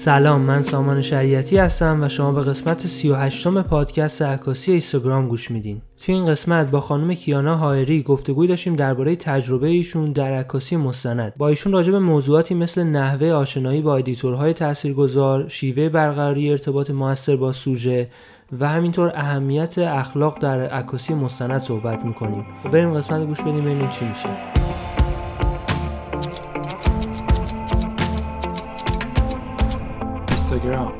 سلام من سامان شریعتی هستم و شما به قسمت 38 م پادکست عکاسی اینستاگرام گوش میدین. توی این قسمت با خانم کیانا هایری گفتگوی داشتیم درباره تجربه ایشون در عکاسی مستند. با ایشون راجع به موضوعاتی مثل نحوه آشنایی با ادیتورهای تاثیرگذار، شیوه برقراری ارتباط موثر با سوژه و همینطور اهمیت اخلاق در عکاسی مستند صحبت می‌کنیم. بریم قسمت گوش بدیم ببینیم چی میشه. اینستاگرام.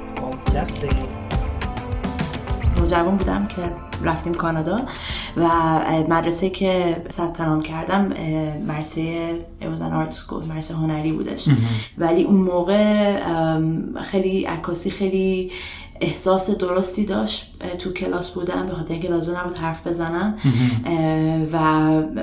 نوجوان بودم که رفتیم کانادا و مدرسه که ثبت نام کردم مرسه اوزن آرت سکول مرسه هنری بودش. ولی اون موقع خیلی عکاسی خیلی احساس درستی داشت تو کلاس بودن به خاطر اینکه لازم نبود حرف بزنم. و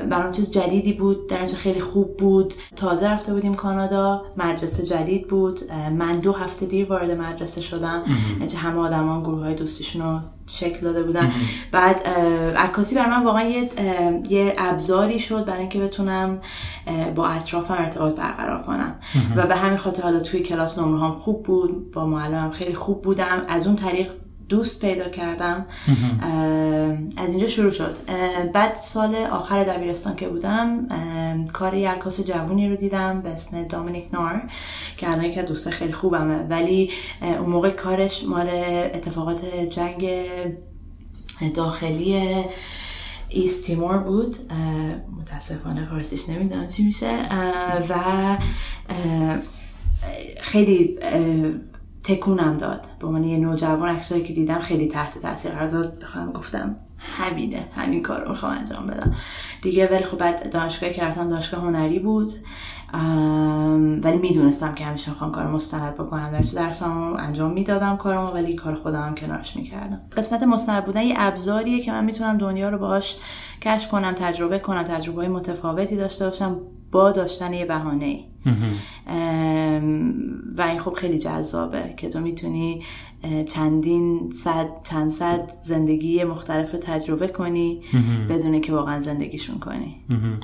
برام چیز جدیدی بود در خیلی خوب بود. تازه رفته بودیم کانادا مدرسه جدید بود. من دو هفته دیر وارد مدرسه شدم. اینجا همه آدمان گروه های دوستیشون رو شکل داده بودن. بعد عکاسی بر من واقعا یه, یه ابزاری شد برای اینکه بتونم با اطرافم ارتباط برقرار کنم. و به همین خاطر حالا توی کلاس نمره هم خوب بود با معلمم خیلی خوب بودم. از اون طریق دوست پیدا کردم. از اینجا شروع شد. بعد سال آخر دبیرستان که بودم کار یه عکاس جوونی رو دیدم به اسم دامینیک نار که الان که دوست خیلی خوبمه. ولی اون موقع کارش مال اتفاقات جنگ داخلی ایست تیمور بود متاسفانه فارسیش نمی‌دونم چی میشه. و خیلی تکونم داد. به عنوان یه نوجوان عکسایی که دیدم خیلی تحت تاثیر قرار داد. بخوام گفتم همینه. همین کار رو می‌خوام انجام بدم. دیگه ولی خب بعد دانشگاه که رفتم دانشگاه هنری بود. ولی می‌دونستم که همیشه می‌خوام کار مستند بکنم. در درسم انجام می‌دادم کارم ولی کار خودم هم کنارش می‌کردم. قسمت مستند بودن یه ابزاریه که من می‌تونم دنیا رو باهاش کشف کنم تجربه کنم تجربه های متفاوتی داشته باشم با داشتن یه بهانه و این خب خیلی جذابه که تو می‌تونی چندین صد چند صد زندگی مختلف رو تجربه کنی بدون که واقعا زندگیشون کنی.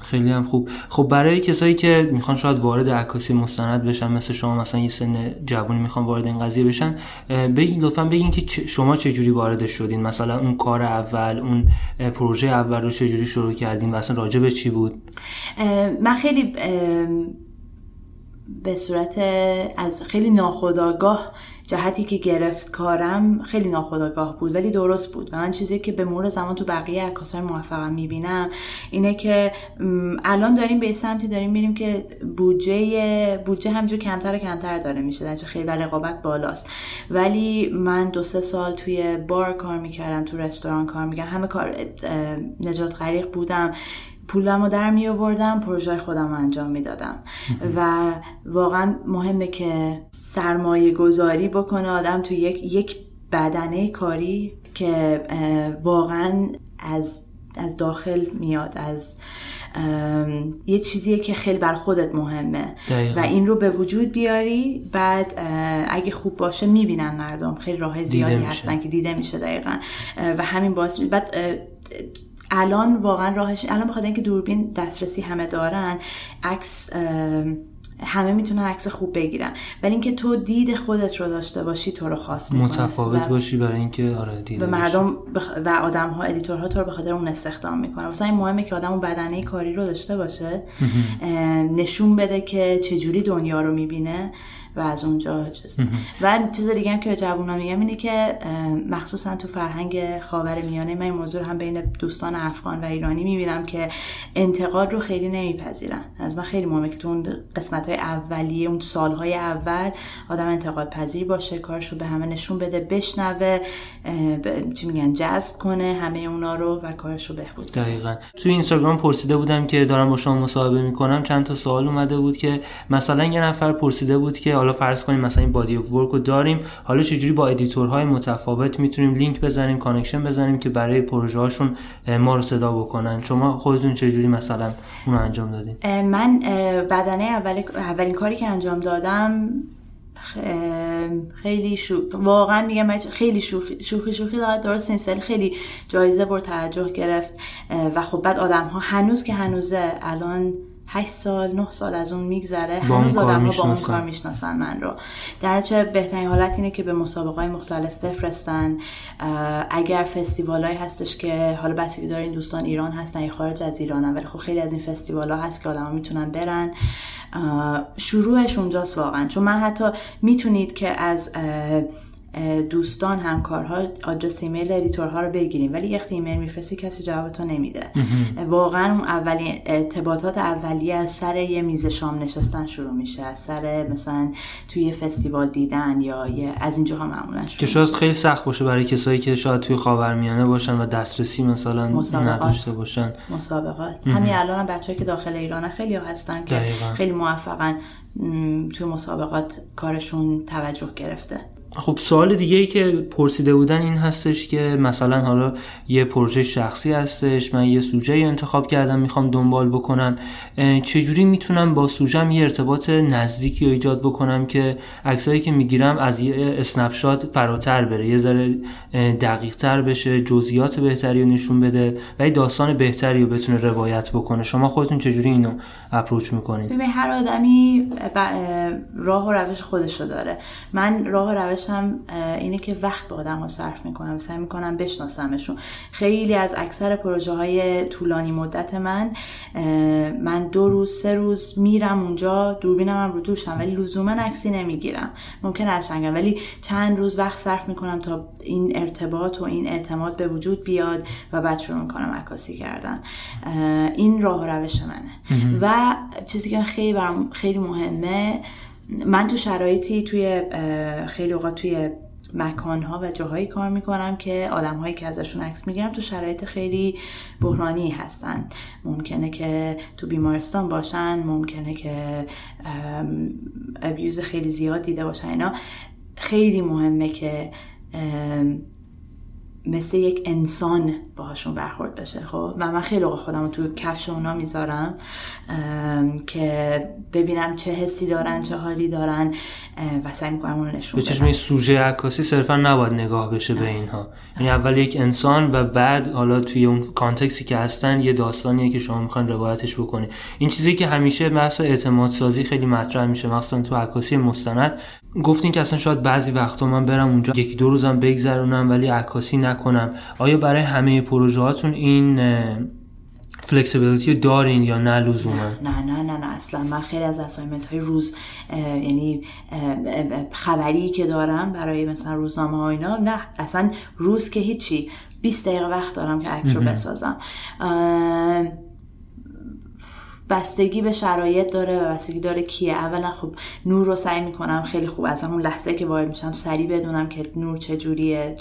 خیلی هم خوب. خب برای کسایی که می‌خوان شاید وارد عکاسی مستند بشن مثل شما مثلا یه سن جوانی می‌خوان وارد این قضیه بشن بگین لطفا بگین که شما چه جوری وارد شدین؟ مثلا اون کار اول اون پروژه اول رو چه جوری شروع کردین و اصلا راجع به چی بود؟ من خیلی به صورت از خیلی ناخداگاه جهتی که گرفت کارم خیلی ناخداگاه بود ولی درست بود. و من چیزی که به مرور زمان تو بقیه عکاسای موفقم می‌بینم اینه که الان داریم به سمتی داریم میریم که بودجه بودجه همجور کمتر و کمتر داره میشه در خیلی رقابت بالاست. ولی من دو سه سال توی بار کار می‌کردم تو رستوران کار می‌کردم همه کار نجات غریق بودم. پولم رو در می آوردم پروژه خودم رو انجام می‌دادم و واقعا مهمه که سرمایه گذاری بکنه آدم تو یک یک بدنه کاری که واقعا از از داخل میاد از یه چیزیه که خیلی بر خودت مهمه. و این رو به وجود بیاری بعد اگه خوب باشه می‌بینن مردم خیلی راه زیادی هستن که دیده میشه دقیقا. و همین باعث بعد الان واقعا راهش الان بخاطر اینکه دوربین دسترسی همه دارن عکس همه می‌تونن عکس خوب بگیرن. ولی اینکه تو دید خودت رو داشته باشی تو رو خاص می‌کنه. متفاوت باشی برای اینکه آره دیده به مردم بخ... و آدم ها ادیتورها تو رو به خاطر اون استخدام می‌کنه. مثلا این مهمه که آدم اون بدنه کاری رو داشته باشه. نشون بده که چجوری دنیا رو می‌بینه. و از اونجا چیز و چیز دیگه هم که جوونا میگم اینه که مخصوصا تو فرهنگ خاور میانه من این موضوع هم بین دوستان افغان و ایرانی می‌بینم که انتقاد رو خیلی نمیپذیرن. از من خیلی مهمه که تو اون قسمت های اولیه اون سالهای اول آدم انتقاد پذیر باشه کارش رو به همه نشون بده بشنوه چی میگن جذب کنه همه اونا رو و کارش رو بهبود دقیقا. تو اینستاگرام پرسیده بودم که دارم با شما مصاحبه می‌کنم چند تا سوال اومده بود که مثلا یه نفر پرسیده بود که حالا فرض کنیم مثلا این body of work رو داریم حالا چجوری با editor های متفاوت می‌تونیم لینک بزنیم connection بزنیم که برای پروژه هاشون ما رو صدا بکنن. شما خودتون چجوری مثلا اونو انجام دادین؟ من بدنه اول اولین کاری که انجام دادم خیلی شو... واقعا میگم خیلی شوخی شوخی شوخی درست نیست ولی خیلی جایزه بر توجه گرفت. و خب بعد آدم ها هنوز که هنوزه الان 8 سال 9 سال از اون میگذره. هنوز آدم ها با اون کار می‌شناسن من رو. در چه بهترین حالت اینه که به مسابقه های مختلف بفرستن. اگر فستیوال هستش که حالا بسیاری داره این دوستان ایران هستن یا خارج از ایرانن ولی خب خیلی از این فستیوال ها هست که آدم ها می‌تونن برن. شروعش اونجاست واقعا. چون من حتی می‌تونید که از دوستان همکارها آدرس ایمیل editor ها رو بگیریم. ولی وقتی ایمیل میفرستی کسی جوابتو نمیده. واقعا اون اولین ارتباطات اولیه از سر یه میز شام نشستن شروع میشه. از سر مثلا توی فستیوال دیدن یا یه از اینجاها معمولا شروع که شاید خیلی سخت باشه برای کسایی که شاید توی خاورمیانه باشن و دسترسی مثلا نداشته باشن. مسابقات. همین الان هم بچه‌ای که داخل ایران خیلی هستن که خیلی موفقن توی مسابقات کارشون توجه گرفته. خب سوال دیگه ای که پرسیده بودن این هستش که مثلا حالا یه پروژه شخصی هستش من یه سوژه انتخاب کردم می‌خوام دنبال بکنم چجوری می‌تونم با سوژم یه ارتباط نزدیکی رو ایجاد بکنم که عکسایی که می‌گیرم از یه اسنپ فراتر بره یه ذره دقیق تر بشه جزئیات بهتری رو نشون بده و یه داستان بهتری رو بتونه روایت بکنه. شما خودتون چجوری اینو اپروچ می‌کنید؟ ببین هر آدمی راه و روش خودشو داره. من راه و روش هم اینه که وقت با آدم ها صرف می‌کنم سعی می‌کنم بشناسمشون. خیلی از اکثر پروژه های طولانی مدت من من دو روز سه روز میرم اونجا دوربینم هم رو دوشم ولی لزوما عکسی نمی‌گیرم. ممکن از شنگم ولی چند روز وقت صرف می‌کنم تا این ارتباط و این اعتماد به وجود بیاد و بعد شروع می‌کنم عکاسی کردن. این راه و روش منه. و چیزی که خیلی برام خیلی مهمه من تو شرایطی توی خیلی اوقات توی مکانها و جاهایی کار می‌کنم که آدمهایی که ازشون عکس می‌گیرم تو شرایط خیلی بحرانی هستن. ممکنه که تو بیمارستان باشن ممکنه که ابیوز خیلی زیاد دیده باشن اینا خیلی مهمه که مثل یک انسان باهاشون برخورد بشه خب؟ و من خیلی اوقات خودم رو تو کفش اونا می‌ذارم که ببینم چه حسی دارن چه حالی دارن و سعی می‌کنم اونو نشون به چشم سوژه عکاسی صرفا نباید نگاه بشه به اینها. یعنی اول یک انسان و بعد حالا توی اون کانتکسی که هستن یه داستانیه که شما می‌خوان روایتش بکنی این چیزی که همیشه بحث اعتماد سازی خیلی مطرح میشه مخصوصا تو عکاسی مستند. گفتین که اصلا شاید بعضی وقتا من برم اونجا یکی دو روزم بگذرونم ولی عکاسی نکنم. آیا برای همه پروژه هاتون این فلکسیبیلیتی دارین یا نه لزوما نه نه نه نه. اصلا من خیلی از اسایمنت های روز یعنی خبری که دارم برای مثلا روزنامه ها اینا نه. اصلا روز که هیچی 20 دقیقه وقت دارم که عکس رو بسازم. بستگی به شرایط داره و بستگی داره کیه. اولا خب نور رو سعی می‌کنم خیلی خوب از همون لحظه که وارد میشم سریع بدونم که نور چجوریه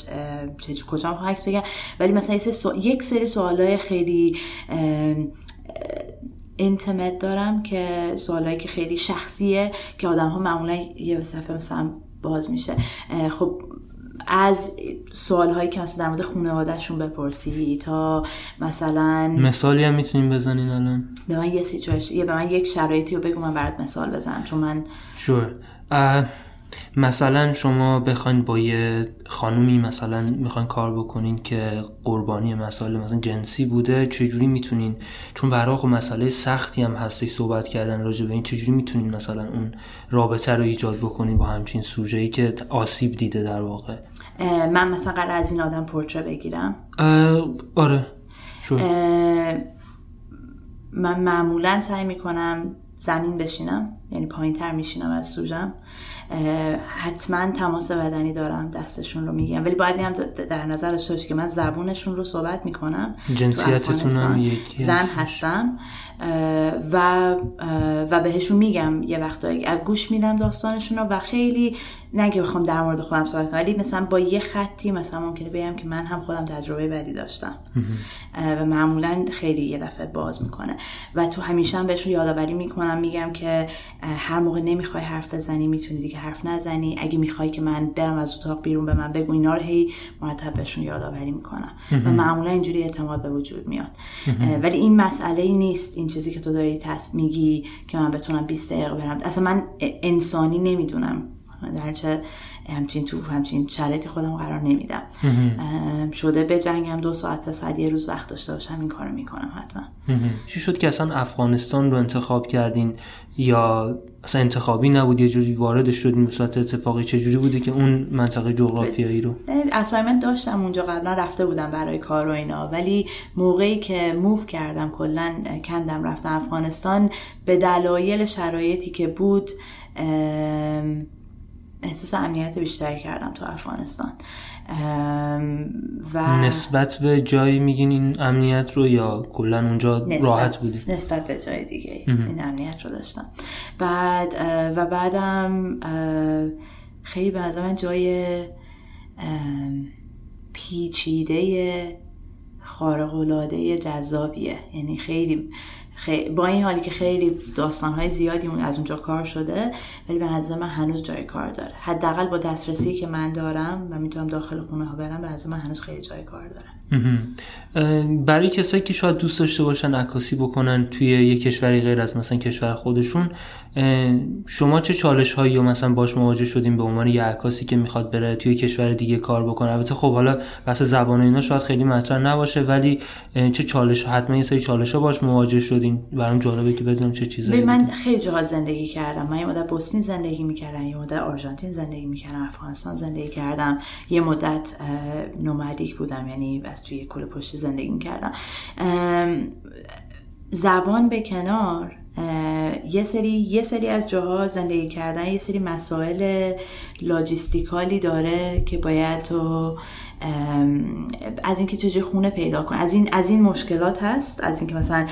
چه کجا می‌خوام عکس بگم. ولی مثلا یک سری سوالای خیلی اینتمت دارم که سوالایی که خیلی شخصیه که آدم ها معمولا یه صفحه مثلا باز میشه. خب از سوال هایی که مثلا در مورد خانوادهشون بپرسی تا مثلا مثالی هم می‌تونیم بزنین الان. به من یه یه به من یک شرایطی رو بگو من برات مثال بزنم چون من شور مثلا شما بخواین با یه خانومی مثلا می‌خواین کار بکنین که قربانی مسائل مثلا جنسی بوده چجوری می‌تونین؟ چون برای خب مسئله سختی هم هستی صحبت کردن راجع به این چجوری می‌تونین مثلا اون رابطه رو ایجاد بکنین با همچین سوژه ای که آسیب دیده در واقع؟ من مثلا قرار از این آدم پورتره بگیرم. آره شو. من معمولا سعی می‌کنم زمین بشینم یعنی پایین تر میشینم از سوژم. حتما تماس بدنی دارم دستشون رو میگم. ولی باید هم در نظر داشته که من زبونشون رو صحبت می‌کنم. جنسیتتون هم زن هستم. و و بهشون میگم یه وقتایی گوش میدم داستانشون رو و خیلی نگه بخوام در مورد خودم صحبت کنم ولی مثلا با یه خطی مثلا ممکنه بگم که من هم خودم تجربه بدی داشتم. و معمولا خیلی یه دفعه باز می‌کنه. و تو همیشه هم بهشون یادآوری می‌کنم میگم که هر موقع نمی‌خوای حرف بزنی می‌تونی دیگه حرف نزنی. اگه می‌خوای که من برم از اتاق بیرون به من بگو اینا رو هی مرتب بهشون یادآوری می‌کنم. و معمولا اینجوری اعتماد به وجود میاد. ولی این مسئله ای نیست این چیزی که تو داری میگی که من بتونم 20 دقیقه برم. اصلا من انسانی نمی‌دونم در چه همچین تو همچین شرایطی خودم قرار نمیدم. شده به جنگم دو ساعت سه ساعت یه روز وقت داشته باشم این کارو می‌کنم حتما. چی شد که اصلا افغانستان رو انتخاب کردین؟ یا اصلا انتخابی نبود یه جوری وارد شدین؟ به صورت اتفاقی چه جوری بوده که اون منطقه جغرافیایی رو؟ اسایمنت داشتم اونجا قبلا رفته بودم برای کار و اینا. ولی موقعی که موو کردم کلا کندم رفتم افغانستان به دلایل شرایطی که بود احساس امنیت بیشتری کردم تو افغانستان. و نسبت به جایی میگین این امنیت رو یا کلا اونجا راحت بودی؟ نسبت به جای دیگه این امنیت رو داشتم. بعد و بعدم خیلی به من جای پیچیده خارق جذابیه. یعنی خیلی با این حالی که خیلی داستانهای زیادی اون از اونجا کار شده ولی به نظر من هنوز جای کار داره. حداقل با دسترسی که من دارم و می‌تونم داخل خونه ها برم به نظر من هنوز خیلی جای کار داره. برای کسایی که شاید دوست داشته باشن عکاسی بکنن توی یه کشوری غیر از مثلا کشور خودشون شما چه چالش هایی مثلا باش مواجه شدیم به عنوان یه عکاسی که می‌خواد بره توی کشور دیگه کار بکنه؟ البته خب حالا بحث زبان اینا شاید خیلی مطرح نباشه ولی چه چالش حتما یه سری چالش ها باش مواجه شدیم برام جالبه که بدونم چه چیزایی من خیلی جاها زندگی کردم. من یه مدت بوسنی زندگی می‌کردم یه مدت آرژانتین زندگی می‌کردم افغانستان زندگی کردم. یه مدت نومدیک بودم یعنی از توی کل پشتی زندگی می‌کردم. زبان به کنار یه سری یه سری از جاها زندگی کردن یه سری مسائل لاجیستیکالی داره که باید تو از اینکه چجوری خونه پیدا کن از این از این مشکلات هست؟ از اینکه مثلا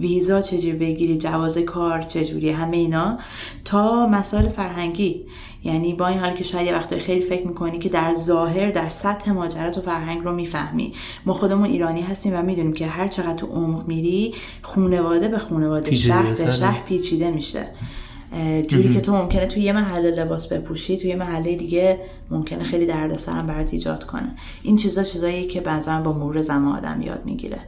ویزا چجوری بگیری جواز کار چجوری همه اینا. تا مسائل فرهنگی. یعنی با این حال که شاید یه وقتایی خیلی فکر می‌کنی که در ظاهر در سطح ماجرات و فرهنگ رو می‌فهمی. ما خودمون ایرانی هستیم و می‌دونیم که هر چقدر تو عمق میری خونواده به خونواده شهر به شهر پیچیده میشه. جوری که تو ممکنه توی یه محله لباس بپوشی توی یه محله دیگه ممکنه خیلی دردسرم برات ایجاد کنه. این چیزا چیزایی که بعضا با مرور زمان آدم یاد می‌گیره.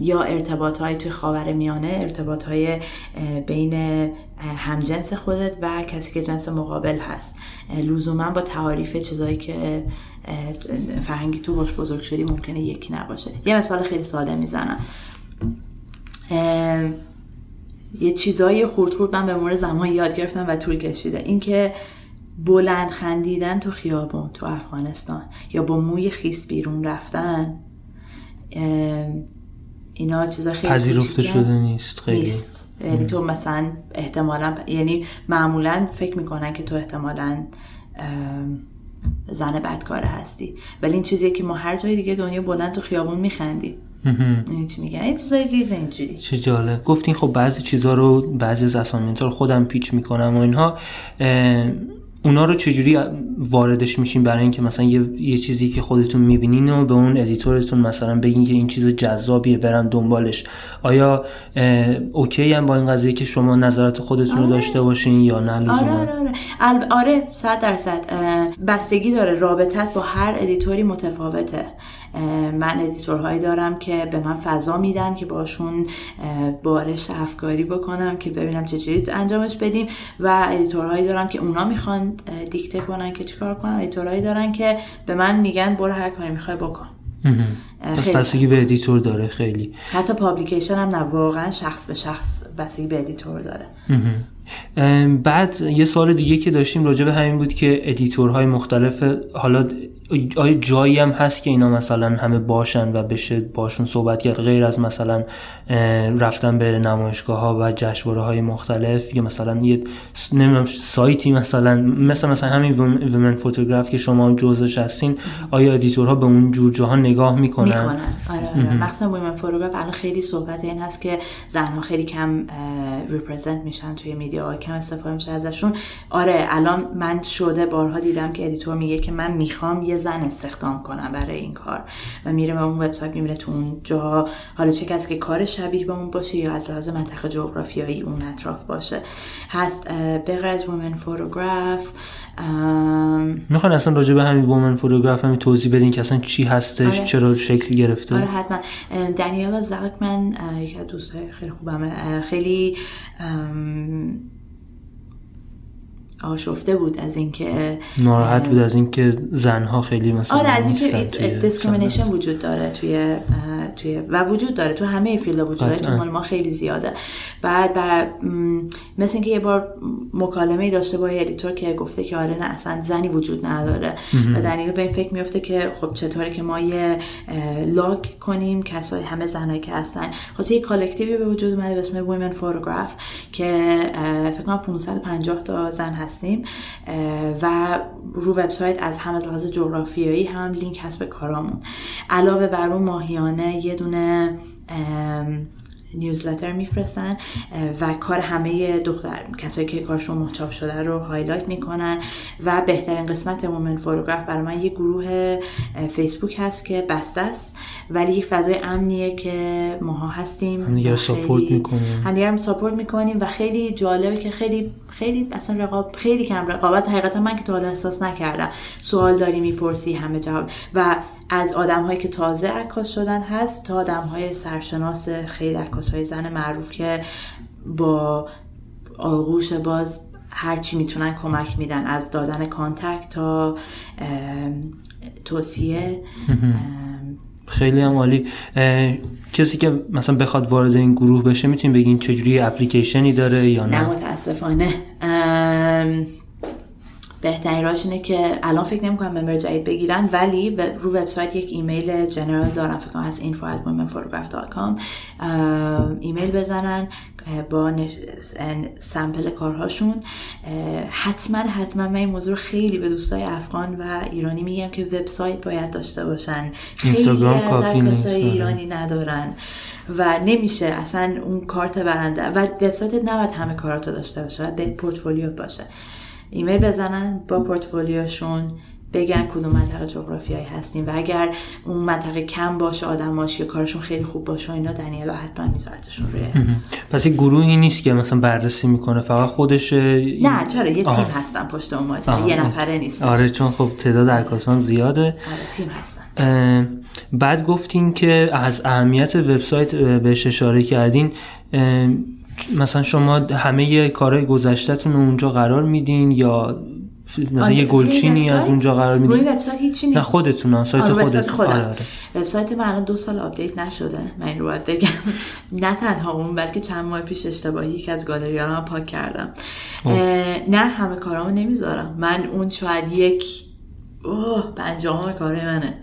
یا ارتباط های توی خاور میانه ارتباط های بین همجنس خودت و کسی که جنس مقابل هست. لزوما با تعاریف چیزایی که فرهنگی تو باش بزرگ شدی ممکنه یکی نباشه. یه مثال خیلی ساده می‌زنم. یه چیزایی خورد خورد من به مورد زمان یاد گرفتم و طول کشیده. اینکه بلند خندیدن تو خیابون تو افغانستان یا با موی خیس بیرون رفتن اینا چیزا خیلی پذیرفته شده نیست خیلی. نیست. یعنی تو مثلا احتمالا یعنی معمولا فکر می‌کنن که تو احتمالا زن بدکاره هستی. ولی این چیزیه که ما هر جای دیگه دنیا بلند تو خیابون میخندیم. چی میگن این چیزای ریز اینجوری. چه جالب. گفتین خب بعضی چیزها رو بعضی از assignment رو خودم pitch می‌کنم و اینها اونا رو چجوری واردش میشین برای اینکه مثلا یه, یه چیزی که خودتون می‌بینین و به اون editor تون مثلا بگین که این چیز جذابیه برم دنبالش. آیا okay هم با این قضیه که شما نظرات خودتون رو آره. داشته باشین یا نه؟ آره آره آره, آره صد درصد. بستگی داره. رابطت با هر editor ی متفاوته. من ادیتورهایی دارم که به من فضا میدن که باشون بارش افکاری بکنم که ببینم چجوری انجامش بدیم. و ادیتورهایی دارم که اونا می‌خوان دیکته کنن که چیکار کنم. ادیتورهایی دارن که به من میگن برو هر کاری می‌خوای بکن. پس بستگی به ادیتور داره خیلی. حتی پابلیکیشن هم نه واقعا شخص به شخص بستگی به ادیتور داره. بعد یه سوال دیگه که داشتیم راجع به همین بود که ادیتورهای مختلف حالا آیا جایی هم هست که اینا مثلا همه باشن و بشه باشون صحبت کرد غیر از مثلا رفتن به نمایشگاه ها و جشنواره های مختلف یا مثلا یه سایتی مثلا مثلا مثلا همین Women Photograph که شما جزش هستین آیا ادیتورها به اون جور جاها نگاه می‌کنن؟ می‌کنن. آره آره. Women Photograph الان خیلی صحبت این هست که زنها خیلی کم represent میشن توی media کم استفاده میشه ازشون. آره الان من شده بارها دیدم که ادیتور میگه که من می‌خوام یه زن استخدام کنم برای این کار. و میره به اون وبسایت میره تو اون جا. حالا چه کسی که کار شبیه به اون باشه یا از لحاظ منطقه جغرافیایی اون اطراف باشه. هست بغیر از Women Photograph می‌خوان اصلا راجع به همین Women Photograph همین توضیح بدین که اصلا چی هستش آره. چرا شکل گرفته؟ آره حتما. دانیالا زاکمن یکی از دوستای خیلی خوبمه. خیلی آشفته بود از اینکه ناراحت بود از اینکه زنها خیلی مثلا آره از اینکه discrimination. وجود داره توی توی و وجود داره تو همه field وجود داره تو ما خیلی زیاده. بعد بر مثل اینکه یه بار مکالمه داشته با یه ادیتور که گفته که آره نه اصلا زنی وجود نداره. و در به این فکر میفته که خب چطوره که ما یه log کنیم کسای همه زنایی که هستن. خاص یه collective ی به وجود اومده به اسم Women Photograph که فکر کنم 550 تا زن هستیم و رو وبسایت از هم از لحاظ جغرافیایی هم لینک هست به کارامون. علاوه بر اون ماهیانه یه دونه newsletter میفرستن و کار همه دختر کسایی که کارشون چاپ شده رو highlight می‌کنن. و بهترین قسمت Women Photograph برای من یه گروه فیسبوک هست که بسته است. ولی یک فضای امنیه که ماها هستیم همدیگه رو و خیلی- support می‌کنیم. همدیگه رو support می‌کنیم و خیلی جالبه که خیلی خیلی اصلا رقاب خیلی کم رقابت. حقیقتا من که تا حالا احساس نکردم. سوال داری می‌پرسی همه جواب. و از آدم هایی که تازه عکاس شدن هست تا آدم های سرشناس خیلی عکاس های زن معروف که با آغوش باز هرچی می‌تونن کمک میدن. از دادن contact تا توصیه. خیلی هم عالی. کسی که مثلا بخواد وارد این گروه بشه می‌تونیم بگین چجوری اپلیکیشنی داره یا نه؟ نه متاسفانه. بهترین راهش اینه که الان فکر نمی‌کنم ممبر جدید بگیرن ولی رو وبسایت یک ایمیل جنرال دارن. فکر کنم از info@womenphotograph.com ایمیل بزنن با سمپل کارهاشون. حتما حتما من این موضوع خیلی به دوستای افغان و ایرانی میگم که وبسایت باید داشته باشن. اینستاگرام کافی نیست. ایرانی ندارن و نمیشه اصلا اون کارت برنده. و وبسایتت نباید همه کاراتو داشته باشه باید به پورتفولیوت باشه. ایمیل بزنن با پورتفولیوشون بگن کدوم منطقه جغرافیایی هستیم و اگر اون منطقه کم باشه آدماش که کارشون خیلی خوب باشه اینا دنیلا حتما میذارتشون روی پس این گروهی نیست که مثلا بررسی می‌کنه فقط خودش نه چرا؟ یه تیم. هستن پشت اون ماجرا. یه نفره نیست آره چون خب تعداد عکاس هم زیاده. آره تیم هستن. بعد گفتین که از اهمیت وبسایت بهش اشاره کردین مثلا شما همه کارهای گذشتهتون اونجا قرار میدین یا مثلا آره، یه روی گلچینی از؟ اونجا قرار روی میدین وبسایت هیچی نیست. نه خودتون سایت آره، وبسایت خودتون. خودم. آره،. وبسایت من الان دو سال update نشده. من این رو باید بگم. نه تنها اون بلکه چند ماه پیش اشتباهی یکی از گالری ها پاک کردم. نه همه کارامو نمی‌ذارم. من اون شاید یک اوه پنجاهم کار منه.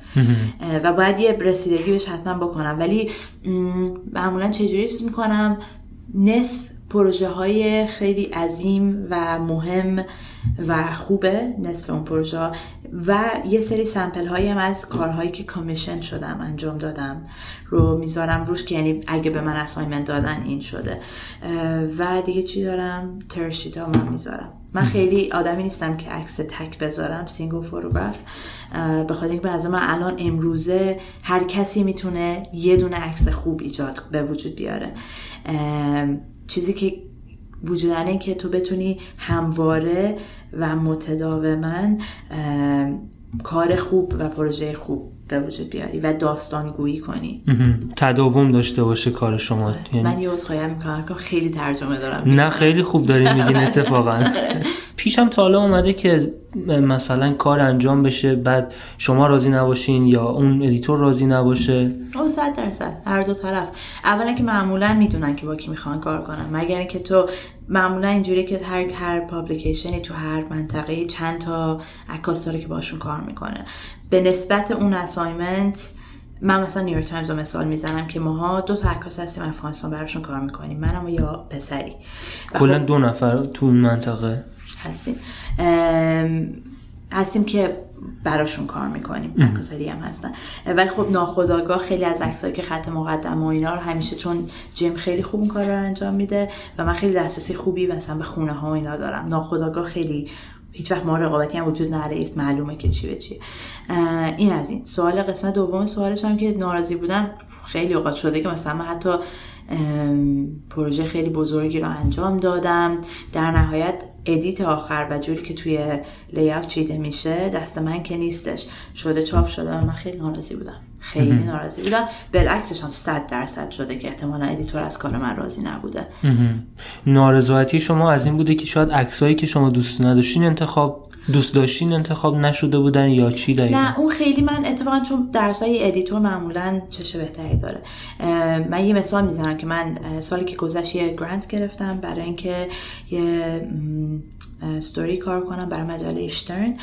و باید یه رسیدگی بهش حتما بکنم. ولی معمولا چجوری چیز می‌کنم؟ نصف پروژه های خیلی عظیم و مهم و خوبه نصف اون پروژه ها. و یه سری سمپل هایی هم از کارهایی که کامیشن شدم انجام دادم رو می‌ذارم روش که یعنی اگه به من اسایمنت دادن این شده. و دیگه چی دارم؟ ترشیت ها من می‌ذارم. من خیلی آدمی نیستم که عکس تک بذارم سینگل فوتوگراف به خاطر اینکه از من الان امروزه هر کسی می‌تونه یه دونه عکس خوب ایجاد به وجود بیاره. چیزی که وجود داره که تو بتونی همواره و متداوما کار خوب و پروژه خوب به وجود بیاری و داستانگویی کنی. مهم. تداوم داشته باشه کار شما. یعنی من یه عذرخواهی می‌کنم. که خیلی ترجمه دارم. نه خیلی خوب دارین میگین اتفاقا. پیش هم تا حالا اومده که مثلا کار انجام بشه بعد شما راضی نباشین یا اون ادیتور راضی نباشه. او صد درصد. هر دو طرف. اولا که معمولا می‌دونن که با کی می‌خوان کار کنن. مگر اینکه تو معمولا اینجوری که هر هر publication ی تو هر منطقه چند تا عکاس داره که باشون کار می‌کنه. به نسبت اون assignment من مثلا New York Times رو مثال می‌زنم که ماها دو تا عکاس هستیم افغانستان براشون کار می‌کنیم منم و یا پسری. کلا خب دو نفر تو اون منطقه. هستیم. هستیم که براشون کار می‌کنیم عکاسای دیگه هم هستن. ولی خب ناخداگاه خیلی از عکسایی که خط مقدم و اینا رو همیشه چون جیم خیلی خوب اون کار رو انجام میده و من خیلی دسترسی خوبی مثلا به خونه ها و اینا دارم. ناخداگاه خیلی هیچ وقت ما رقابتی هم وجود نداره. معلومه که چی به چیه. این از این. سوال قسمت دوم سوالش هم که ناراضی بودن خیلی اوقات شده که مثلا من حتی پروژه خیلی بزرگی رو انجام دادم. در نهایت edit آخر و جوری که توی layout چیده میشه دست من که نیستش. شده چاپ شده و من خیلی ناراضی بودم. خیلی ناراضی بودن بالعکسش هم صد درصد شده که احتمالا ادیتور از کار من راضی نبوده. نارضایتی شما از این بوده که شاید عکسایی که شما دوست نداشتین انتخاب دوست داشتین انتخاب نشده بودن یا چی دقیقا؟ نه اون خیلی من اتفاقا چون درسای ادیتور معمولا چشم بهتری داره. من یه مثال می‌زنم که من سالی که گذشت یه grant گرفتم برای اینکه یه ستوری کار کنم برای مجله Stern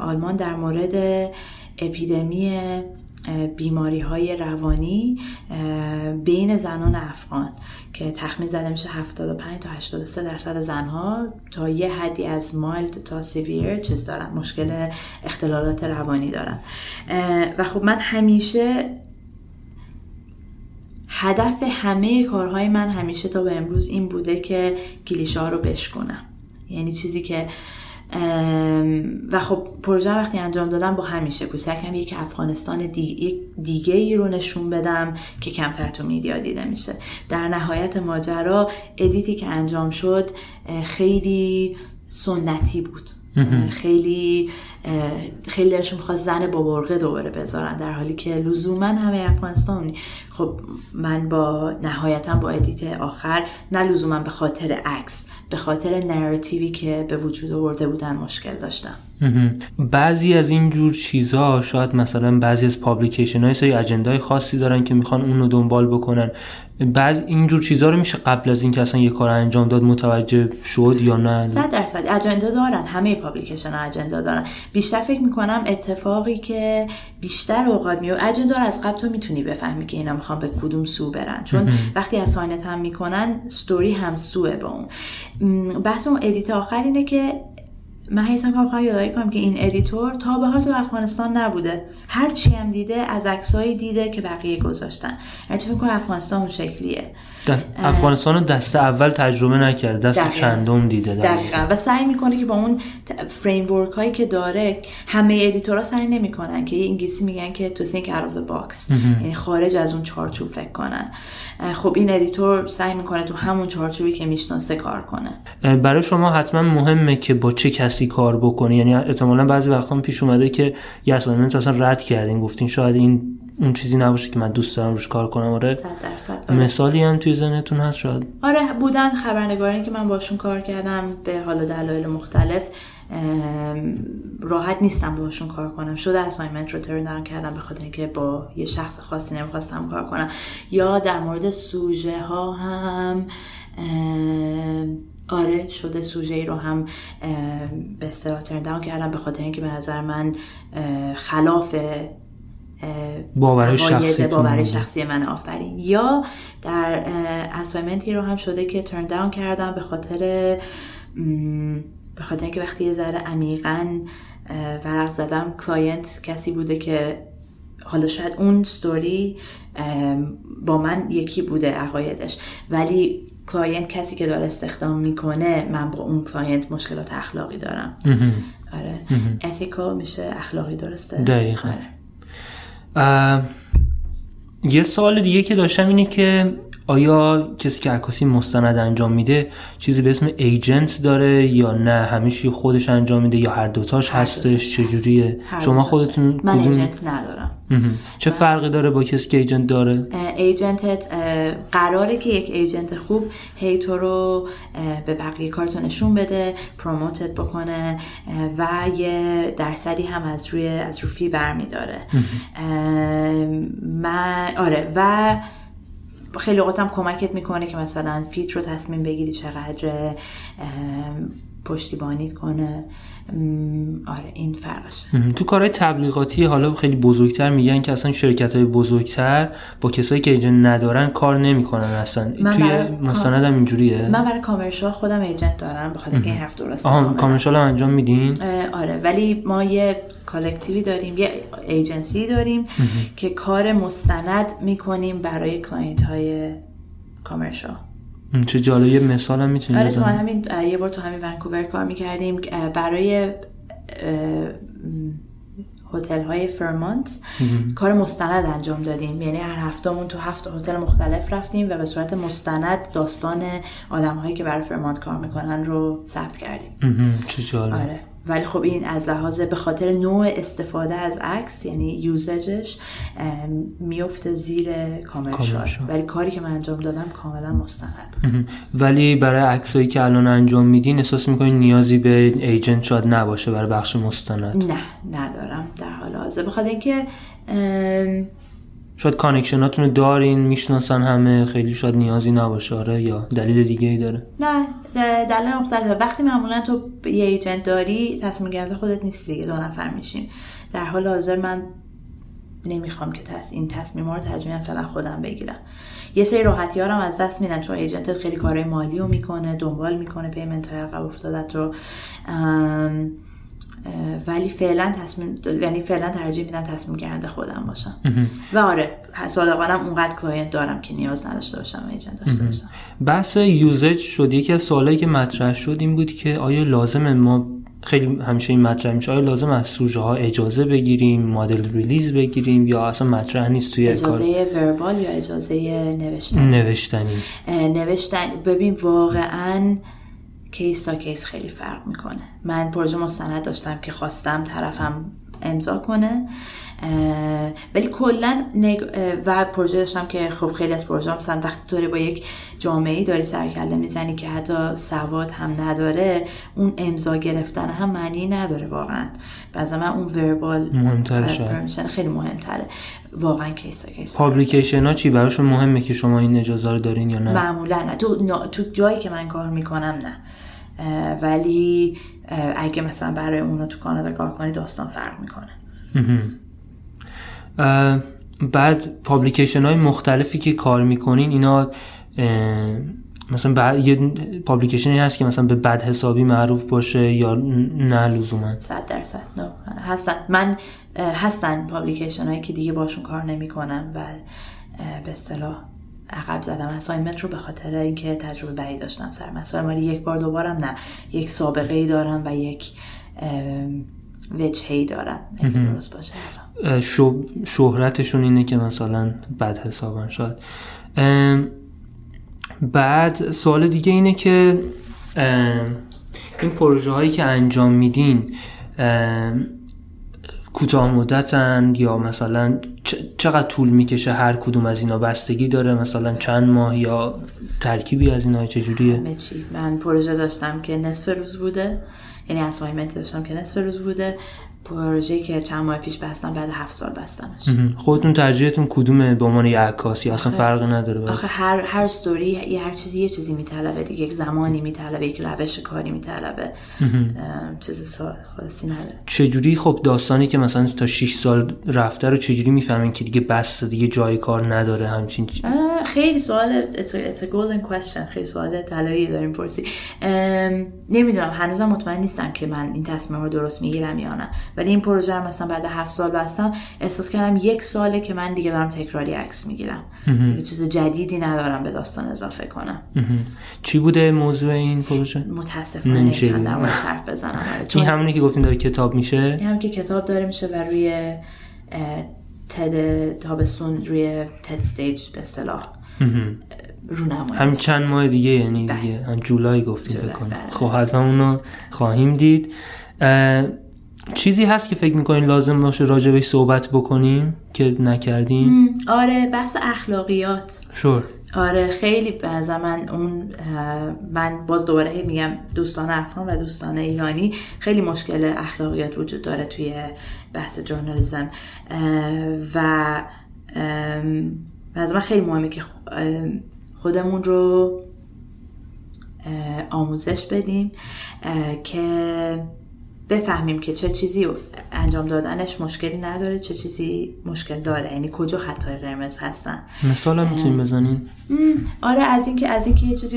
آلمان در مورد اپیدمی بیماری های روانی بین زنان افغان که تخمین زده میشه 75 تا 83 درصد زنها تا یه حدی از mild تا severe چیز دارن مشکل اختلالات روانی دارن. و خب من همیشه هدف همه کارهای من همیشه تا به امروز این بوده که گلیشه ها رو بشکنم یعنی چیزی که و خب پروژه وقتی انجام دادم با همیشه کوچکم یک افغانستان دیگه, دیگه ای رو نشون بدم که کمتر تو میدیا دیده میشه. در نهایت ماجرا ادیتی که انجام شد خیلی سنتی بود. خیلی خیلی دلشون می‌خواد زن با برقع دوباره بذارن در حالی که لزوما همه افغانستان. خب من با نهایتا با edit آخر نه لزوما به خاطر عکس. به خاطر narrative ی که به وجود آورده بودن مشکل داشتم. بعضی از این جور چیزها شاید مثلا بعضی از publication ها یه سری agenda ی خاصی دارن که می‌خوان اون رو دنبال بکنن. بعض اینجور چیزها رو میشه قبل از اینکه اصلا یه کار انجام داد متوجه شد یا نه؟ صد درصد. agenda دارن. همه publication ها agenda دارن. بیشتر فکر می‌کنم اتفاقی که بیشتر اوقات میو agenda رو از قبل تو می‌تونی بفهمی که اینا می‌خوان به کدوم سو برن. چون وقتی assign ت هم می‌کنن ستوری هم سوه با اون. بحث اون edit آخر اینه که من حیثم که بخوام یادآوری کنم که این editor تا به حال تو افغانستان نبوده. هر چی هم دیده از عکسایی دیده که بقیه گذاشتن. یعنی فکر افغانستان اون شکلیه. افغانستان دست اول تجربه نکرده دست چندم دیده دقیقا. و سعی می‌کنه که با اون فریم هایی که داره همه editor ها سعی نمی‌کنن که یه انگلیسی میگن که to think out of the box. یعنی خارج از اون چارچوب فکر کنن. خب این editor سعی می‌کنه تو همون چارچوبی که می‌شناسه کار کنه. برای شما حتما مهمه که با چه کسی کار بکنه یعنی احتمالا بعضی وقتا پیش اومده که یه اصلا رد کردین گفتین شاید این اون چیزی نباشه که من دوست دارم روش کار کنم آره. آره. مثالی هم توی ذهنتون هست شاید. آره بودن خبرنگارانی که من باشون کار کردم به حال دلایل مختلف راحت نیستم باشون کار کنم. شده اسایمنت رو ترن کردم به خاطر اینکه با یه شخص خاصی نمی‌خواستم کار کنم. یا در مورد سوژه ها هم آره شده سوژه ای رو هم به اصطلاح turn کردم به خاطر اینکه به نظر من خلاف باور شخصی باور شخصی من آفرین. یا در assignment ی رو هم شده که turn down کردم به خاطر به خاطر اینکه وقتی یه ذره عمیقا ورق زدم client کسی بوده که حالا شاید اون ستوری با من یکی بوده عقایدش. ولی client کسی که داره استخدام می‌کنه من با اون client مشکلات اخلاقی دارم. آره. اتیکال میشه اخلاقی درسته؟ دقیقا. آره. یه سوال دیگه که داشتم اینه که آیا کسی که عکاسی مستند انجام میده چیزی به اسم ایجنت داره یا نه؟ همیشه خودش انجام میده یا هر دوتاش هستش؟ چجوریه؟ شما خودتون من ایجنت ندارم. چه فرقی داره با کسی که ایجنت داره؟ ایجنتت قراره که یک ایجنت خوب هی تو رو به بقیه کارتو نشون بده promote ت بکنه و یه درصدی هم از روی از رو fee برمیداره. من آره و خیلی اوقات هم کمکت می‌کنه که مثلا fee ت رو تصمیم بگیری چقدر پشتیبانیت کنه. آره این فرقشه. تو کارهای تبلیغاتی حالا خیلی بزرگتر میگن که اصلا شرکت های بزرگتر با کسایی که agent ندارن کار نمی‌کنن اصلا. توی مستند هم اینجوریه؟ من برای commercial خودم agent دارم بخاطر اینکه این حرف درسته آها commercial. هم انجام میدین؟ آره ولی ما یه collective ی داریم یه ایجنسی داریم که کار مستند می‌کنیم برای client های commercial. چه جالب یه مثال هم می‌تونی آره تو همین یه بار تو همین ونکوور کار می‌کردیم برای هتل های Fairmont. کار مستند انجام دادیم. یعنی هر هفتهمون تو هفت هتل مختلف رفتیم و به صورت مستند داستان آدم هایی که برای فرمانت کار می‌کنن رو ثبت کردیم. چه جالب. آره. ولی خب این از لحاظ به خاطر نوع استفاده از عکس یعنی یوزجش میفته زیر کامرشال ولی کاری که من انجام دادم کاملا مستند. ولی برای عکسایی که الان انجام میدین احساس می‌کنین نیازی به ایجنت شاید نباشه برای بخش مستند؟ نه ندارم. در حال حاضر. بخاطر اینکه شاید connection اتون رو دارین می‌شناسن همه خیلی شاید نیازی نباشه. آره یا دلیل دیگه ای داره؟ نه دلیل مختلفه. وقتی معمولا تو یه agent داری تصمیم گیرنده خودت نیستی دیگه دو نفر میشین در حال حاضر من نمی‌خوام که تص... این تصمیم رو ترجیحاً فعلا خودم بگیرم. یه سری راحتی هم از دست میدن چون agent ت خیلی کارهای مالی رو می‌کنه دنبال می‌کنه payment های عقب افتادت رو. ولی فعلا تصمیم یعنی فعلا ترجیح میدم تصمیم گیرنده خودم باشم. و آره صادقانم اونقدر client دارم که نیاز نداشته باشم agent داشته باشم. بحث usage شد. یکی از سوالایی که مطرح شد این بود که آیا لازم ما خیلی همیشه این مطرح میشه آیا لازم از سوژه ها اجازه بگیریم model release بگیریم یا اصلا مطرح نیست توی اجازه verbal یا اجازه نوشتنی. نوشتنی نوشتن. ببین واقعا case تا case خیلی فرق می‌کنه. من پروژه مستند داشتم که خواستم طرفم امضا کنه. ولی کلا نگ... و پروژه داشتم که خب خیلی از پروژه مثلا وقتی طوری با یک جامعه داری سرکله می‌زنی که حتی سواد هم نداره اون امضا گرفتن هم معنی نداره واقعا. بعضا من اون verbal مهمتر خیلی مهمتره. واقعا کیس case publication ها چی؟ براشون مهمه که شما این اجازه رو دارین یا نه؟ معمولا نه. تو, تو جایی که من کار می‌کنم نه. ولی اگه مثلا برای اونا تو کانادا کار کنی داستان فرق می‌کنه. بعد پابلیکیشن های مختلفی که کار می‌کنین اینا مثلا بعد یه پابلیکیشنی هست که مثلا به بد حسابی معروف باشه یا نه لزوما؟ صد درصد هستن. من هستن پابلیکیشن هایی که دیگه باشون کار نمی‌کنم و به اصطلاح عقب زدم. اساینمنت رو به خاطر اینکه تجربه بعی داشتم سر. مسائل مالی یک بار دوبارم نه. یک سابقه ای دارم و یک وجهی دارم. درست باشه شهرتشون اینه که مثلا بد حسابن شاید. بعد سوال دیگه اینه که این پروژه هایی که انجام میدین کوتاه مدتن یا مثلا چقدر طول می‌کشه هر کدوم از اینا بستگی داره؟ مثلا چند ماه یا ترکیبی از اینا چجوریه؟ من پروژه داشتم که نصف روز بوده. یعنی اسایمنت داشتم که نصف روز بوده. پروژه که چند ماه پیش بستم بعد هفت سال بستمش. خودتون ترجیحتون کدومه به عنوان یه عکاسی؟ اصلا فرقی نداره آخه هر هر استوری یه هر چیزی یه چیزی میطلبه دیگه. یک زمانی میطلبه یک روش کاری میطلبه. چیز خاصی نداره. چجوری؟ خب داستانی که مثلا تا 6 سال رفته رو چجوری می‌فهمین که دیگه بس دیگه جای کار نداره همچین خیلی سوال it's a, golden question. خیلی سوال طلایی داریم پرسی. نمی‌دونم. هنوزم مطمئن نیستم که من این تصمیم رو درست می‌گیرم یا نه. ولی این پروژه رو مثلا بعد هفت سال بستم احساس کردم یک ساله که من دیگه دارم تکراری عکس می‌گیرم. دیگه چیز جدیدی ندارم به داستان اضافه کنم. چی بوده موضوع این پروژه؟ متاسفانه نمیشه. حرف بزنم. آره. این همونی که گفتین داره کتاب میشه. این هم که کتاب داره میشه و روی تد تابستون روی تد استیج به اصطلاح هم چند ماه دیگه یعنی بله. دیگه جولای گفتیم بکنم بله. خب حتما اونو خواهیم دید. چیزی هست که فکر می‌کنین لازم باشه راجبش صحبت بکنیم که نکردیم آره بحث اخلاقیات. شور. آره خیلی به من اون من باز دوباره میگم دوستان افغان و دوستان ایرانی خیلی مشکل اخلاقیات وجود داره توی بحث جورنالیزم و از من خیلی مهمه که خودمون رو آموزش بدیم که بفهمیم که چه چیزی انجام دادنش مشکلی نداره چه چیزی مشکل داره. یعنی کجا خطای قرمز هستن. مثال هم می‌تونیم بزنین آره از اینکه از اینکه یه چیزی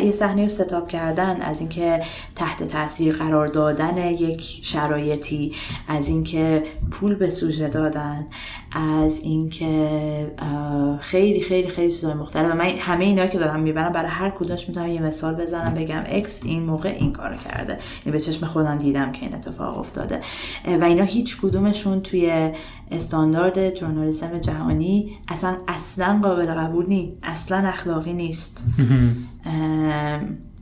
یه صحنه رو ستاپ کردن از اینکه تحت تاثیر قرار دادن یک شرایطی از اینکه پول به سوژه دادن از اینکه خیلی خیلی خیلی چیزای مختلف. و من همه اینا که دارم می‌برم برای هر کدومش می‌تونم یه مثال بزنم بگم اکس این موقع این کار کرده. این یعنی به چشم خودم دیدم که این اتفاق افتاده. و اینا هیچ کدومشون توی استاندارد جورنالیسم جهانی اصلا اصلا قابل قبول نیست اصلا اخلاقی نیست.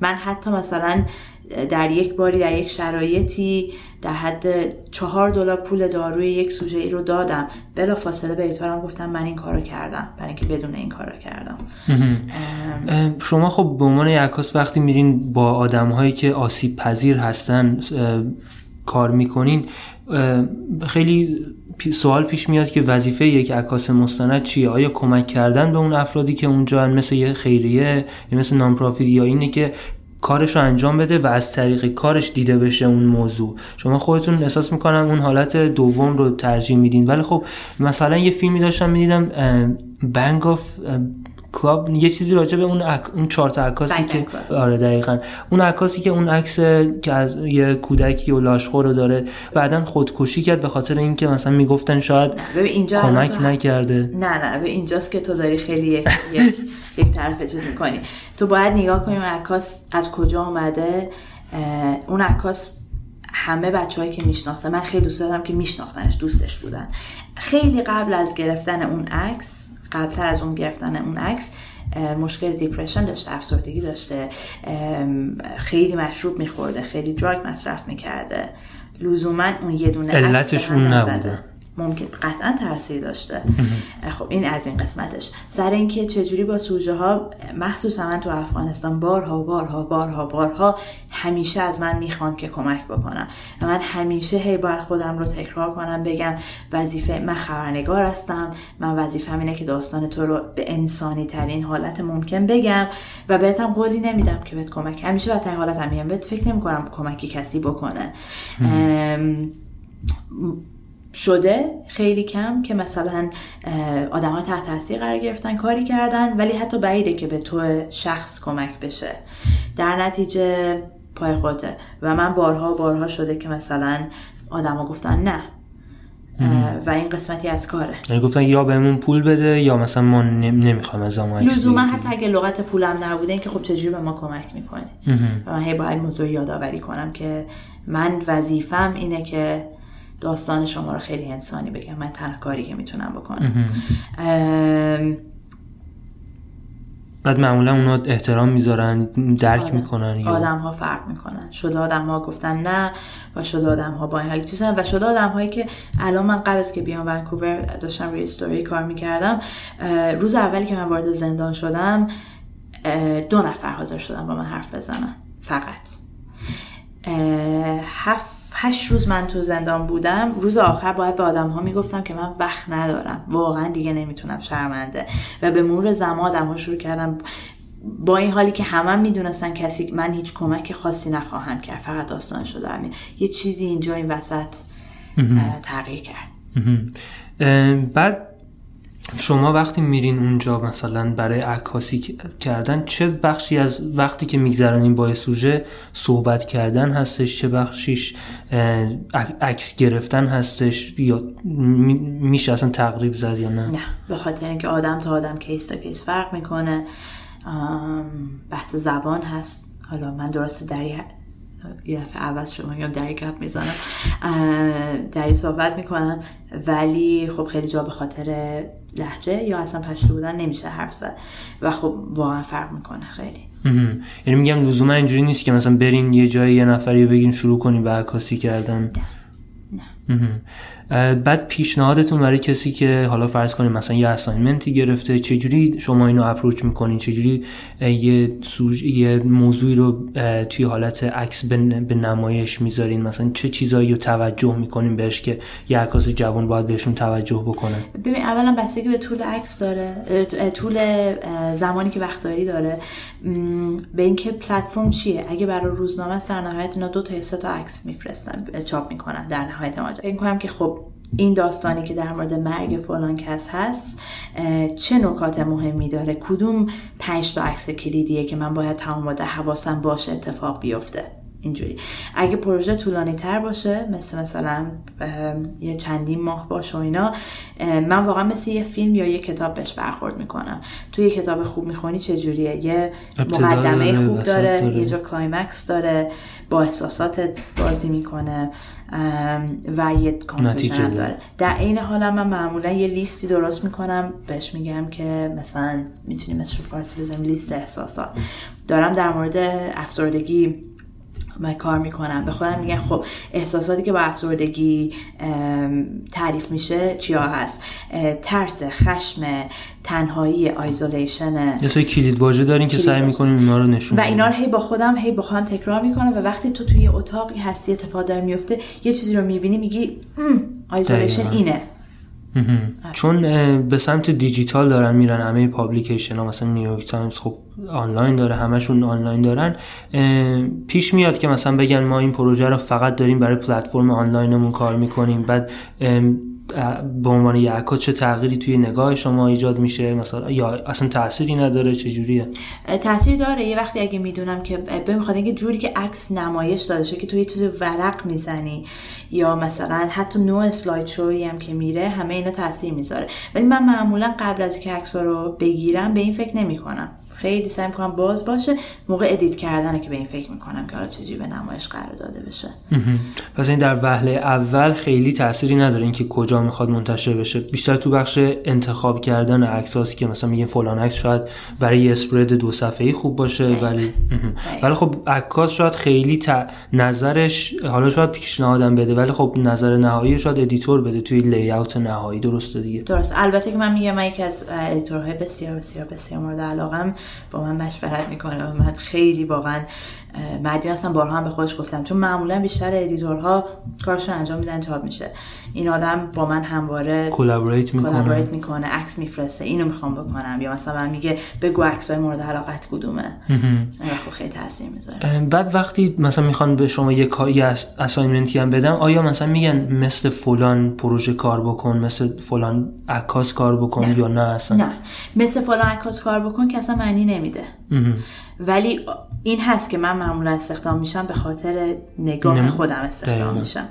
من حتی مثلا در یک باری در یک شرایطی در حد چهار دلار پول داروی یک سوژه ای رو دادم. بلا فاصله به ایتارم گفتم من این کارو کردم. برای اینکه بدون این کارو کردم. شما خب به عنوان عکاس وقتی میرین با آدم هایی که آسیب پذیر هستن کار می‌کنین خیلی سوال پیش میاد که وظیفه یک عکاس مستند چیه؟ آیا کمک کردن به اون افرادی که اونجا مثل یه خیریه یا مثل نانپرافیت یا اینه که کارش رو انجام بده و از طریق کارش دیده بشه اون موضوع؟ شما خودتون احساس می‌کنم اون حالت دوم رو ترجیح میدین. ولی خب مثلا یه فیلمی داشتم می‌دیدم Bang Bang Club یه چیزی راجع به اون اک... اون چهار تا عکاسی که آره دقیقا. اون عکاسی که اون عکس که از یه کودکی و لاشخور رو داره بعدا خودکشی کرد به خاطر اینکه مثلا می‌گفتن شاید اینجا کمک نکرده. نه نه به اینجاست که تو داری خیلی یک, یک, یک طرف چیز می‌کنی. تو باید نگاه کنی اون عکاس از کجا آمده اون عکاس همه بچههایی که میشناختن من خیلی دوست دارم که میشناختنش دوستش بودن. خیلی قبل از گرفتن اون عکس قبلتر از اون گرفتن اون عکس مشکل دیپرشن داشته افسردگی داشته خیلی مشروب میخورده خیلی دراگ مصرف می‌کرده. لزوما اون یه دونه علتش اون نبوده. ممکن قطعا تاثیر داشته. خب این از این قسمتش. سر اینکه چجوری با سوژه ها مخصوصا من تو افغانستان بارها بارها بارها بارها همیشه از من می‌خوان که کمک بکنم و من همیشه هی باید خودم رو تکرار کنم بگم وظیفه من خبرنگار هستم من وظیفه اینه که داستان تو رو به انسانی ترین حالت ممکن بگم و بهتم قولی نمیدم که بهت کمک. همیشه بدترین حالت هم میگم. بهت فکر نمی کنم کمکی کسی بکنه. شده خیلی کم که مثلا آدم ها تحت تاثیر قرار گرفتن کاری کردن ولی حتی بعیده که به تو شخص کمک بشه. در نتیجه پای خودته. و من بارها بارها شده که مثلا آدما گفتن نه. و این قسمتی از کاره. یعنی گفتن یا بهمون پول بده یا مثلا ما نمی‌خوایم از ما لزوما حتی اگه لغت پولم نبوده که خب چجوری به ما کمک می‌کنی؟ و من هی باید موضوع یادآوری کنم که من وظیفم اینه که داستان شما رو خیلی انسانی بگم. من تنها کاری که می‌تونم بکنم. بعد معمولا اونا احترام می‌ذارن درک آدم. می‌کنن یا آدم ها فرق می‌کنن. شده آدم ها گفتن نه و شده آدم ها با این حالی چیزن و شده آدم هایی که الان من قبل از که بیام ونکوور داشتم روی استوری کار می‌کردم روز اولی که من وارد زندان شدم دو نفر حاضر شدم با من حرف بزنن. فقط. هفت هشت روز من تو زندان بودم روز آخر باید به آدم ها می‌گفتم که من وقت ندارم. واقعا دیگه نمی‌تونم شرمنده. و به مرور زمان آدم ها شروع کردم با این حالی که همه می‌دونستن کسی من هیچ کمک خاصی نخواهم کرد فقط داستان شده یه چیزی اینجا این وسط تغییر کرد. بعد شما وقتی میرین اونجا مثلا برای عکاسی کردن چه بخشی از وقتی که میگذرانین با سوژه صحبت کردن هستش؟ چه بخشیش عکس گرفتن هستش؟ یا میشه اصلا تقریب زد یا نه؟ نه به خاطر اینکه آدم تا آدم کیس تا کیس فرق می‌کنه. بحث زبان هست. حالا من درسته در یه دفعه عوض شما یا دری گپ می‌زنم. دری صحبت می‌کنم ولی خب خیلی جا به خاطر لحجه یا اصلا پشتو بودن نمیشه حرف زد. و خب واقعا فرق می‌کنه خیلی. یعنی میگم لزوما اینجوری نیست که مثلا برین یه جایی یه نفری بگین شروع کنی به عکاسی کردن. نه. بعد پیشنهادتون برای کسی که حالا فرض کنیم مثلا یه اساینمنتی گرفته چجوری شما اینو اپروچ می‌کنین؟ چجوری یه سوژ... یه موضوعی رو توی حالت عکس به نمایش می‌ذارین؟ مثلا چه چیزایی رو توجه می‌کنین بهش که یه عکاس جوان باید بهشون توجه بکنه؟ ببین اولا بستگی به طول عکس داره طول زمانی که وقت داری داره به اینکه پلتفرم چیه؟ اگه برای روزنامه است در نهایت اینا دو تا سه تا عکس میفرستن چاپ می‌کنن در نهایت ماجرا. این کنم که خب این داستانی که در مورد مرگ فلان کس هست چه نکات مهمی داره؟ کدوم پنج تا عکس کلیدیه که من باید تمام حواسم باشه اتفاق بیفته؟ اینجوری. اگه پروژه طولانی تر باشه مثل مثلا یه چندین ماه باشه و اینا من واقعا مثل یه فیلم یا یه کتاب بهش برخورد می‌کنم. تو یه کتاب خوب می‌خونی چجوریه؟ یه مقدمه خوب داره, داره, یه جا climax داره با احساسات بازی می‌کنه و یه conclusion داره. در این حال من معمولا یه لیستی درست می‌کنم بهش میگم که مثلا می‌تونیم مثل فارسی بزنیم لیست احساسات. دارم در مورد افسردگی من کار می‌کنم. به خودم میگن خب احساساتی که با افسردگی تعریف میشه چیا هست؟ ترس خشم تنهایی isolation یه سری کلید واژه دارین که سعی می‌کنیم اینا رو نشون و اینا رو هی با خودم هی با خودم تکرار می‌کنم و وقتی تو توی اتاقی هستی اتفاق داره میفته یه چیزی رو می‌بینی میگی isolation اینه. چون به سمت دیجیتال دارن میرن همه publication ها مثلا نیویورک تایمز خب آنلاین داره همشون آنلاین دارن. پیش میاد که مثلا بگن ما این پروژه رو فقط داریم برای پلتفرم آنلاینمون کار می‌کنیم. بعد به عنوان یک چه تغییری توی نگاه شما ایجاد میشه؟ مثلا یا اصلا تأثیری نداره؟ چه جوریه؟ تاثیر داره. یه وقتی اگه می‌دونم که بمیخواد اینکه جوری که عکس نمایش داده شده که تو یه چیز ورق می‌زنی یا مثلا حتی نوع اسلاید شوی هم که میره همه اینا تاثیر می‌ذاره. ولی من معمولا قبل از که عکس رو بگیرم به این فکر نمی‌کنم. خیلی سعی می‌کنم باز باشه. موقع ادیت کردنه که به این فکر می‌کنم که حالا چجوری به نمایش قرار داده بشه. پس این در وهله اول خیلی تأثیری نداره اینکه کجا می‌خواد منتشر بشه. بیشتر تو بخش انتخاب کردن عکساسی که مثلا میگن فلان عکس شاید برای spread دو صفحه‌ای خوب باشه ولی ولی خب عکاس شاید خیلی ت... نظرش حالا شاید پیشنهادم بده ولی خب نظر نهایی شاید editor بده توی layout نهایی. درسته دیگه؟ درست. البته که من میگم من یکی از editor های بسیار بسیار بسیار مورد علاقم با من مشورت می‌کنه و من خیلی واقعا مدیون هستم بارها هم به خودش گفتم چون معمولا بیشتر editor ها کارش انجام میدن چاپ میشه. این آدم با من همواره collaborate می‌کنه. می‌کنه عکس میفرسته. اینو می‌خوام بکنم. یا مثلا من میگه بگو های مورد علاقت کدومه. خب خیلی تاثیر می‌ذاره. بعد وقتی مثلا می‌خوان به شما یه کاری assignment ی هم بدم آیا مثلا میگن مثل فلان پروژه کار بکن مثل فلان عکاس کار بکن یا نه اصلا؟ نه. مثل فلان عکاس کار بکن که اصلا معنی نمیده. ولی این هست که من معمولا استخدام میشم به خاطر نگاه خودم استخدام میشم.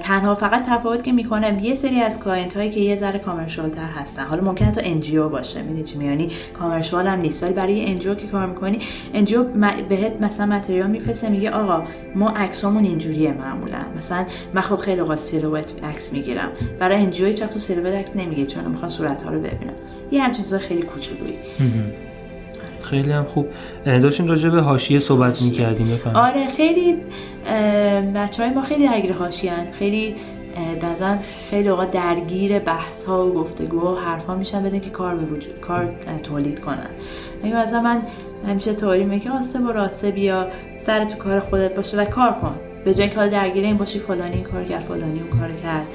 تنها فقط تفاوت که می‌کنم یه سری از client هایی که یه ذره commercial تر هستن. حالا ممکن تو NGO باشه می‌دونی چی میانی commercial هم نیست. ولی برای NGO که کار می‌کنی NGO بهت مثلا material میفرسته میگه آقا ما عکسامون اینجوریه معمولا. مثلا من خب خیلی اوقات silhouette عکس می‌گیرم. برای NGO هیچ تو silhouette عکس نمیگه چون می‌خوان صورت ها رو ببینم. یه همچین چیز خیلی کوچولویی. خیلی هم خوب. داشتیم راجع به حاشیه صحبت می‌کردیم بفهم آره خیلی بچه های ما خیلی درگیر حاشیه خیلی بعضا خیلی اوقات درگیر بحث ها و گفتگو و حرف ها میشن بدون که کار به وجود کار تولید کنن. اگه مثلا من همیشه طوری میگه آسته با راسته بیا سر تو کار خودت باشه و کار کن. به جای که درگیر این باشی فلانی این کار کرد فلانی اون کار کرد.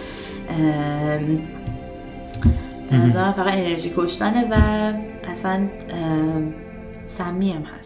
به فقط انرژی کشتنه و اصلا سمی هم هست